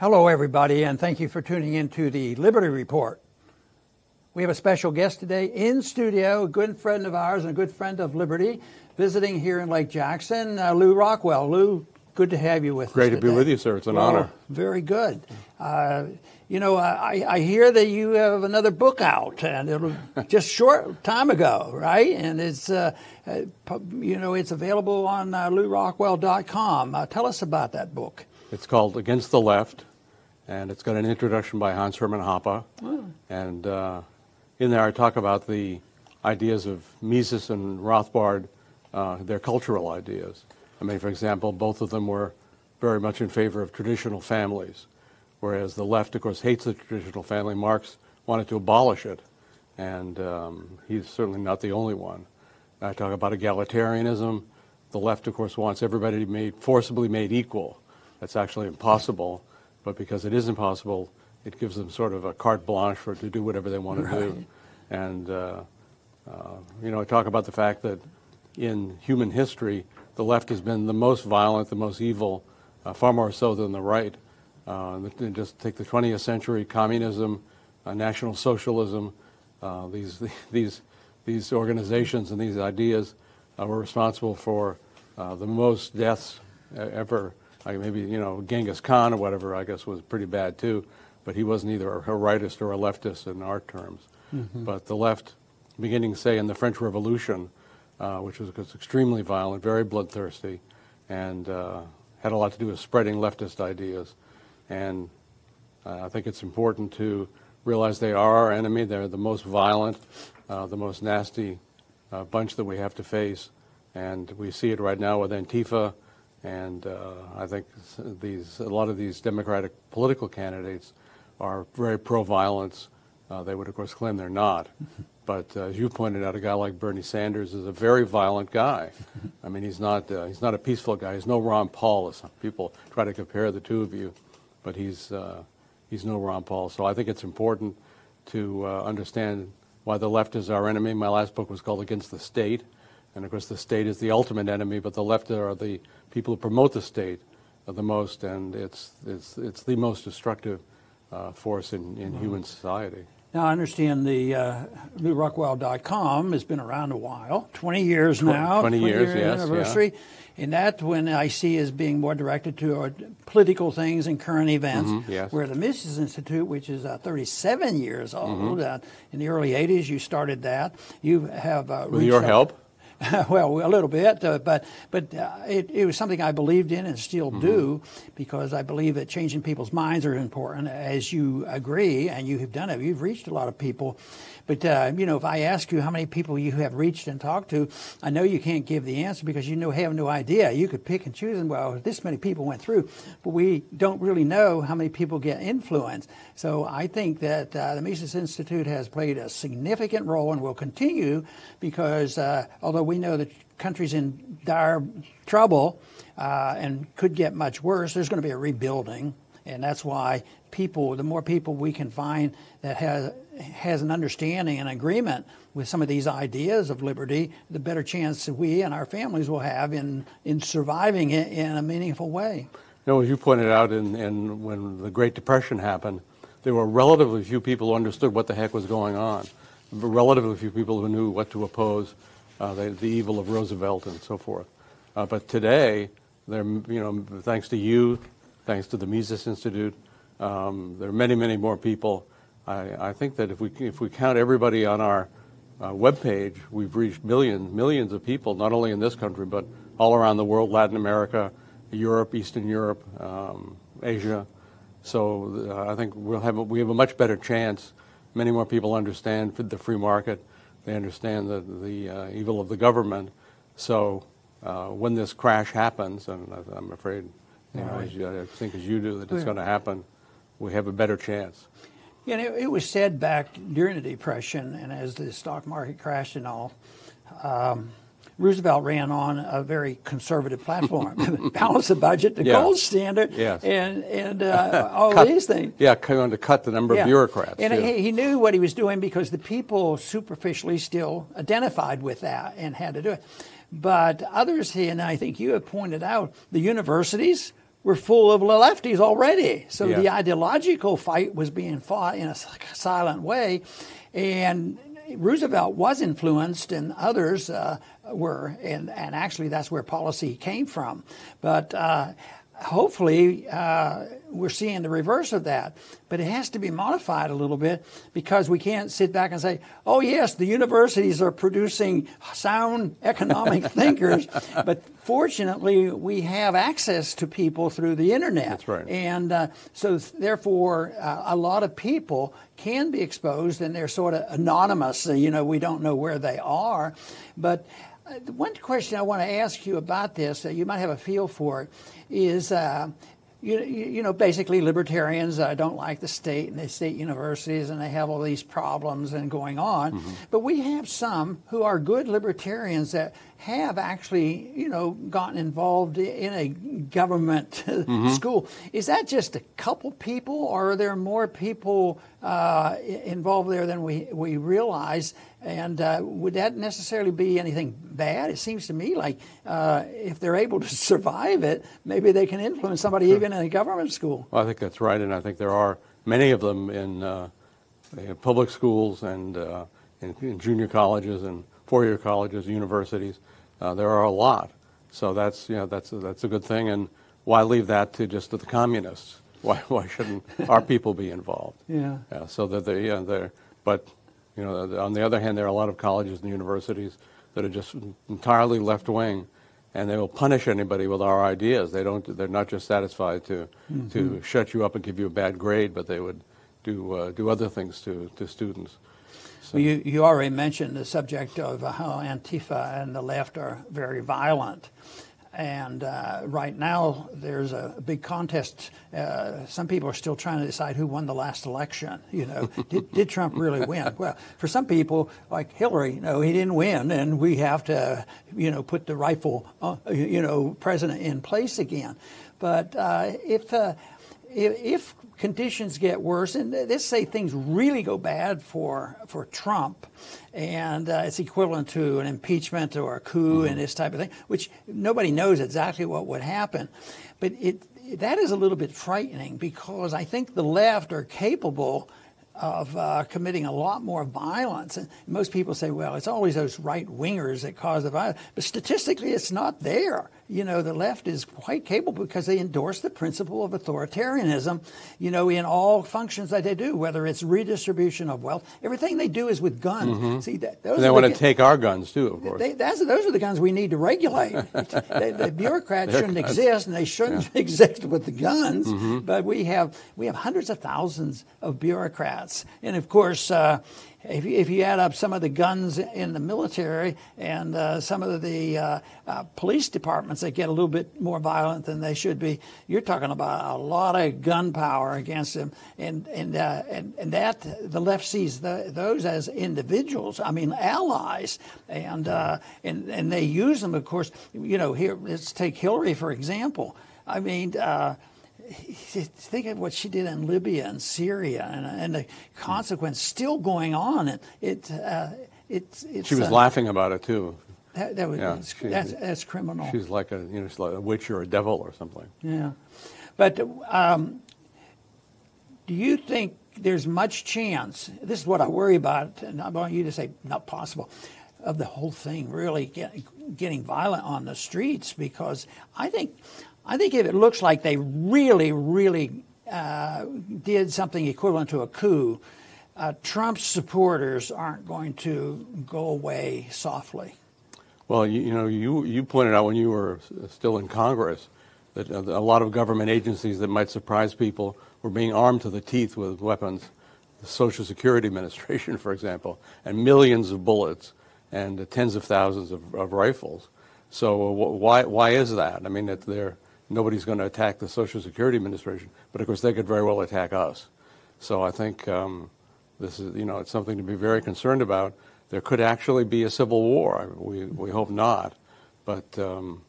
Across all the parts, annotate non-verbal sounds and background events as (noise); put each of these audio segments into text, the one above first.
Hello, everybody, and thank you for tuning in to the Liberty Report. We have a special guest today in studio, a good friend of ours and a good friend of Liberty, visiting here in Lake Jackson, uh, Lew Rockwell. Lew, good to have you with Great us. Great to be with you, sir. It's an well, honor. Very good. Uh, you know, I, I hear that you have another book out, and it'll (laughs) just short time ago, right? And it's, uh, uh you know, it's available on uh, lewrockwell.com. Uh, tell us about that book. It's called Against the Left and it's got an introduction by Hans Hermann Hoppe. Oh. And uh, in there, I talk about the ideas of Mises and Rothbard, uh, their cultural ideas. I mean, for example, both of them were very much in favor of traditional families, whereas the left, of course, hates the traditional family. Marx wanted to abolish it, and um, he's certainly not the only one. I talk about egalitarianism. The left, of course, wants everybody made forcibly made equal. That's actually impossible but because it is impossible, it gives them sort of a carte blanche for to do whatever they want right. to do. And uh, uh, you know, I talk about the fact that in human history, the left has been the most violent, the most evil, uh, far more so than the right. Uh, just take the 20th century, communism, uh, national socialism, uh, these (laughs) these these organizations and these ideas were responsible for the most deaths ever like maybe you know Genghis Khan or whatever, I guess was pretty bad too, but he wasn't either a rightist or a leftist in our terms. Mm-hmm. But the left, beginning say in the French Revolution, uh, which was, was, extremely violent, very bloodthirsty, and uh, had a lot to do with spreading leftist ideas. And uh, I think it's important to realize they are our enemy. They're the most violent, uh, the most nasty uh, bunch that we have to face, and we see it right now with Antifa and uh, I think these, a lot of these Democratic political candidates are very pro-violence. Uh, they would, of course, claim they're not. (laughs) But uh, as you pointed out, a guy like Bernie Sanders is a very violent guy. (laughs) I mean, he's not, uh, he's not a peaceful guy. He's no Ron Paul, as people try to compare the two of you. But he's, uh, he's no Ron Paul. So I think it's important to uh, understand why the left is our enemy. My last book was called Against the State. And of course, the state is the ultimate enemy, but the left are the people who promote the state the most, and it's, it's, it's the most destructive uh, force in, in human society. Now, I understand the uh, LewRockwell.com has been around a while, 20 years now. 20, 20 years, year yes. Anniversary. Yeah. And that, when I see as being more directed to political things and current events, mm-hmm, yes. where the Mises Institute, which is uh, 37 years old, mm-hmm. Uh, in the early 80s, you started that. You have uh, with your help. (laughs) well, a little bit, uh, but but uh, it, it was something I believed in and still mm-hmm. do because I believe that changing people's minds are important. As you agree, and you have done it, you've reached a lot of people. But uh, you know, if I ask you how many people you have reached and talked to, I know you can't give the answer because you know have no idea. You could pick and choose, and well, this many people went through, but we don't really know how many people get influenced. So I think that uh, the Mises Institute has played a significant role and will continue because uh, although we know that country's in dire trouble uh, and could get much worse, there's going to be a rebuilding. And that's why people, the more people we can find that has, has an understanding and agreement with some of these ideas of liberty, the better chance we and our families will have in, in surviving it in a meaningful way. You know, as you pointed out, in, in, when the Great Depression happened, there were relatively few people who understood what the heck was going on, relatively few people who knew what to oppose, uh, the, the, evil of Roosevelt and so forth. Uh, but today, there, you know, thanks to you, thanks to the Mises Institute, um, there are many, many more people. I, I, think that if we if we count everybody on our uh, web page, we've reached millions, millions of people, not only in this country but all around the world, Latin America, Europe, Eastern Europe, um, Asia. So uh, I think we'll have a, we have a much better chance. Many more people understand the free market. They understand the the uh, evil of the government. So uh, when this crash happens, and I'm afraid, you know, as you, I think as you do, that it's going to happen we have a better chance. You know, it was said back during the Depression and as the stock market crashed and all, um, Roosevelt ran on a very conservative platform, (laughs) balance the budget, the yeah. gold standard, yes. and and uh, (laughs) all cut, these things. Yeah, going to cut the number yeah. of bureaucrats. And he, he, knew what he was doing because the people superficially still identified with that and had to do it. But others, and I think you have pointed out, the universities were full of lefties already. So Yeah. the ideological fight was being fought in a silent way. And Roosevelt was influenced, and others uh, were, and, and actually that's where policy came from. But uh, hopefully, uh, we're seeing the reverse of that. But it has to be modified a little bit because we can't sit back and say, oh, yes, the universities are producing sound economic (laughs) thinkers. But fortunately, we have access to people through the internet. That's right. And uh, so, therefore, uh, a lot of people can be exposed and they're sort of anonymous. You know, we don't know where they are. But uh, one question I want to ask you about this, uh, you might have a feel for it, is. Uh, you, you know, basically, libertarians uh, don't like the state and the state universities, and they have all these problems and going on. But we have some who are good libertarians that have actually, you know, gotten involved in a government (laughs) school. Is that just a couple people, or are there more people uh, involved there than we, we realize? And uh, would that necessarily be anything bad? It seems to me like uh, if they're able to (laughs) survive it, maybe they can influence somebody even in a government school. Well, I think that's right, and I think there are many of them in, uh, in public schools and uh, in, in junior colleges and four-year colleges, universities. Uh, there are a lot, so that's you know that's a, that's a good thing. And why leave that to just to the communists? (laughs) Why why shouldn't our people be involved? Yeah. Yeah, so that they yeah they're but you know on the other hand there are a lot of colleges and universities that are just entirely left wing and they will punish anybody with our ideas. They don't they're not just satisfied to to shut you up and give you a bad grade but they would do uh, do other things to to students. So, Well, you, you already mentioned the subject of how Antifa and the left are very violent. And uh, right now, there's a big contest. Uh, some people are still trying to decide who won the last election. You know, (laughs) did, did Trump really win? Well, for some people, like Hillary, no, he didn't win, and we have to, you know, put the rightful, uh, you know, president in place again. But uh, if uh, if, if conditions get worse, and let's say things really go bad for for Trump, and uh, it's equivalent to an impeachment or a coup and this type of thing, which nobody knows exactly what would happen, but it that is a little bit frightening because I think the left are capable of uh, committing a lot more violence. And most people say, well, it's always those right wingers that cause the violence. But statistically, it's not there. You know, the left is quite capable because they endorse the principle of authoritarianism, you know, in all functions that they do, whether it's redistribution of wealth. Everything they do is with guns. See, that, those and they want the to take our guns too of course they, that's, those are the guns we need to regulate. (laughs) the, the bureaucrats shouldn't guns. exist, and they shouldn't (laughs) exist with the guns. But we have we have hundreds of thousands of bureaucrats, and of course, uh, if, you, if you add up some of the guns in the military and uh, some of the uh, uh, police departments that get a little bit more violent than they should be, you're talking about a lot of gunpowder against them, and and uh, and, and that the left sees the, those as individuals. I mean, allies, and uh, and and they use them. Of course, you know. Here, let's take Hillary for example. I mean. Uh, (laughs) think of what she did in Libya and Syria, and, and the consequence still going on. And it, uh, it, it's, she was uh, laughing about it too That, that was, Yeah, that's, she- that's, that's criminal. she's like a you know she's like a witch or a devil or something Yeah, but um, do you think there's much chance? This is what I worry about, and I want you to say not possible. Of the whole thing really get, getting violent on the streets because I think, I think if it looks like they really, really uh, did something equivalent to a coup, uh, Trump's supporters aren't going to go away softly. Well, you, you know, you, you pointed out when you were still in Congress that uh, a lot of government agencies that might surprise people were being armed to the teeth with weapons. The Social Security (laughs) Administration, for example, and millions of bullets and uh, tens of thousands of, of rifles. So uh, why, why is that? I mean, that they're, nobody's going to attack the Social Security Administration, but of course they could very well attack us. So I think um, this is, you know, it's something to be very concerned about. There could actually be a civil war. We, we hope not, but um,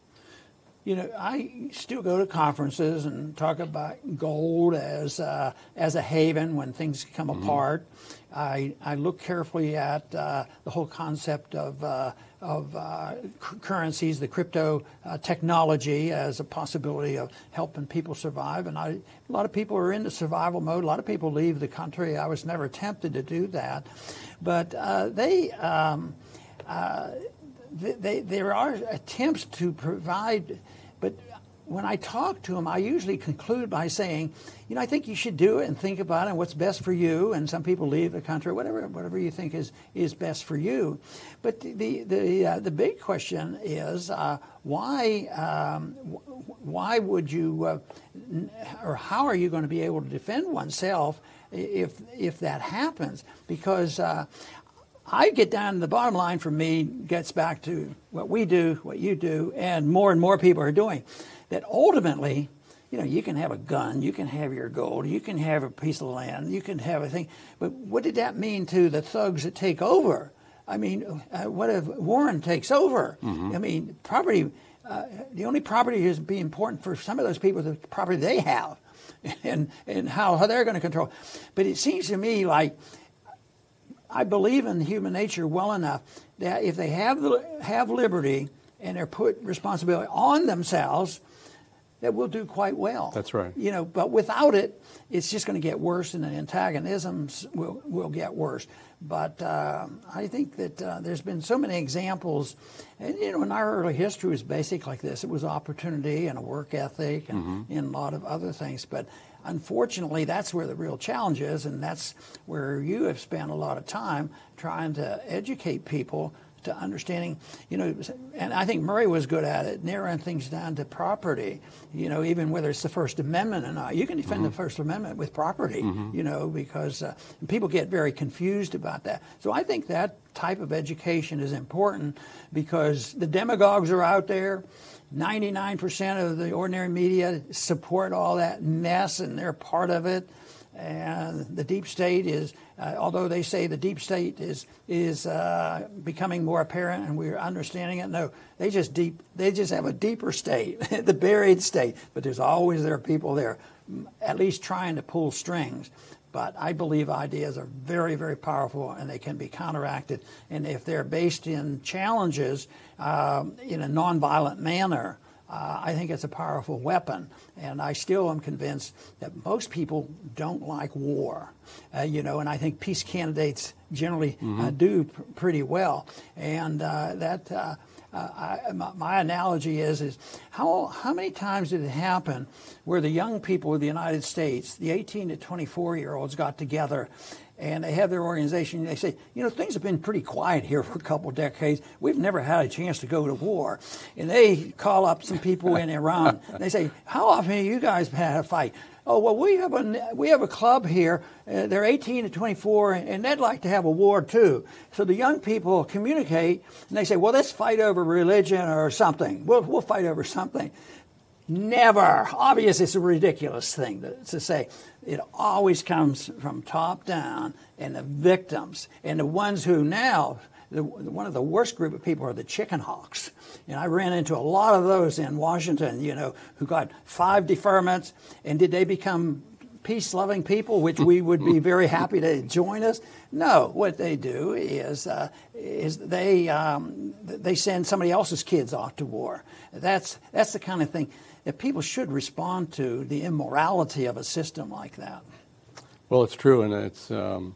you know, I still go to conferences and talk about gold as uh, as a haven when things come mm-hmm. apart. I, I look carefully at uh, the whole concept of uh, of uh, c- currencies, the crypto uh, technology as a possibility of helping people survive. And I, a lot of people are into survival mode. A lot of people leave the country. I was never tempted to do that, but uh, they. Um, they, there are attempts to provide, but when I talk to them, I usually conclude by saying, you know, I think you should do it and think about it and what's best for you. And some people leave the country, whatever, whatever you think is, is best for you. But the the uh, the big question is uh, why um, why would you uh, or how are you going to be able to defend oneself if if that happens? Because uh, I get down to the bottom line for me gets back to what we do, what you do, and more and more people are doing. That ultimately, you know, you can have a gun, you can have your gold, you can have a piece of land, you can have a thing, but what did that mean to the thugs that take over? I mean, uh, what if Warren takes over? Mm-hmm. I mean, property, uh, the only property is be important for some of those people, the property they have, (laughs) and and how, how they're going to control. But it seems to me like I believe in human nature well enough that if they have have liberty and they're put responsibility on themselves, that we'll do quite well. That's right. You know, but without it, it's just going to get worse, and the antagonisms will will get worse. But uh, I think that uh, there's been so many examples, and you know, in our early history was basic like this. It was opportunity and a work ethic, and, mm-hmm. and a lot of other things. But unfortunately, that's where the real challenge is, and that's where you have spent a lot of time trying to educate people to understanding, you know, and I think Murray was good at it, narrowing things down to property, you know, even whether it's the First Amendment or not. You can defend mm-hmm. the First Amendment with property, mm-hmm. you know, because uh, people get very confused about that. So I think that type of education is important because the demagogues are out there 99% of the ordinary media support all that mess and they're part of it. And the deep state is, uh, although they say the deep state is is uh, becoming more apparent and we're understanding it. No, they just deep they just have a deeper state, (laughs) the buried state. But there's always there are people there, at least trying to pull strings. But I believe ideas are very, very powerful and they can be counteracted. And if they're based in challenges um, in a nonviolent manner, uh, I think it's a powerful weapon. And I still am convinced that most people don't like war, uh, you know, and I think peace candidates generally uh, mm-hmm. uh, do pr- pretty well. And uh, that uh, I, my, my, analogy is is how how many times did it happen where the young people of the United States, the 18 to 24 year olds, got together and they have their organization. They say, you know, things have been pretty quiet here for a couple of decades. We've never had a chance to go to war. And they call up some people in Iran. and (laughs) they say, how often have you guys had a fight? Oh well, we have a we have a club here. Uh, they're 18 to 24, and they'd like to have a war too. So the young people communicate, and they say, "Well, let's fight over religion or something. We'll we'll fight over something." Never. Obviously, it's a ridiculous thing to, to say. It always comes from top down, and the victims and the ones who now the, one of the worst group of people are the chicken hawks. And I ran into a lot of those in Washington, you know, who got five deferments. And did they become peace loving people, which we would be very happy to join us? No, what they do is, uh, is they, um, they send somebody else's kids off to war. That's, that's the kind of thing that people should respond to the immorality of a system like that. Well, it's true, and it's, um,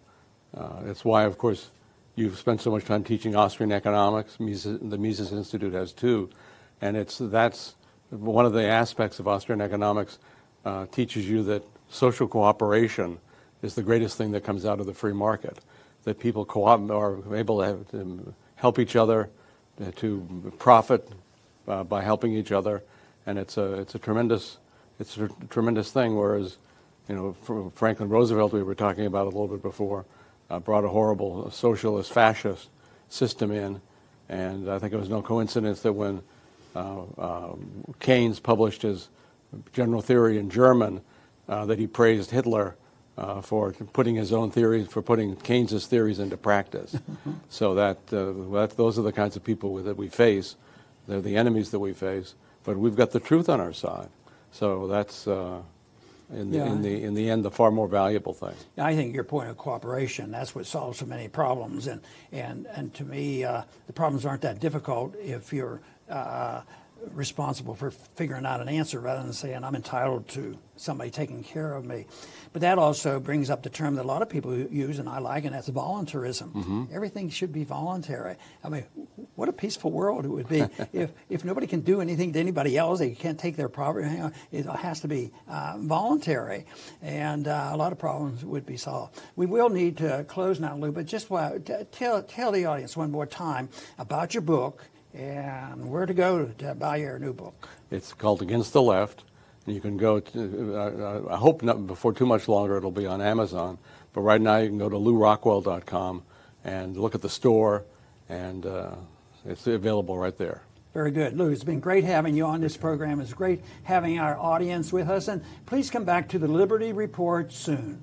uh, it's why, of course, You've spent so much time teaching Austrian economics. Mises, the Mises Institute has too, and it's that's one of the aspects of Austrian economics. Uh, teaches you that social cooperation is the greatest thing that comes out of the free market. That people co- are able to, have, to, help each other, to profit uh, by helping each other, and it's a it's a tremendous it's a tremendous thing. Whereas, you know, Franklin Roosevelt we were talking about a little bit before uh, brought a horrible socialist fascist system in. And I think it was no coincidence that when uh, uh, Keynes published his general theory in German, uh, that he praised Hitler uh, for putting his own theories, for putting Keynes's theories into practice. (laughs) so that, uh, that, those are the kinds of people that we face. They're the enemies that we face. But we've got the truth on our side. So that's, uh, in, the, Yeah. in, the, in the end, the far more valuable thing. I think your point of cooperation, that's what solves so many problems. And, and, and to me, uh, the problems aren't that difficult if you're uh, responsible for figuring out an answer rather than saying, I'm entitled to somebody taking care of me. But that also brings up the term that a lot of people use, and I like, and that's voluntarism. Everything should be voluntary. I mean, what a peaceful world it would be (laughs) if, if nobody can do anything to anybody else, they can't take their property, you know, it has to be uh, voluntary, and uh, a lot of problems would be solved. We will need to close now, Lew, but just uh, t- tell, tell the audience one more time about your book and where to go to buy your new book. It's called Against the Left. You can go to, uh, I hope not before too much longer it'll be on Amazon. But right now you can go to lewrockwell.com and look at the store, and uh, it's available right there. Very good. Lew, it's been great having you on this program. It's great having our audience with us. And please come back to the Liberty Report soon.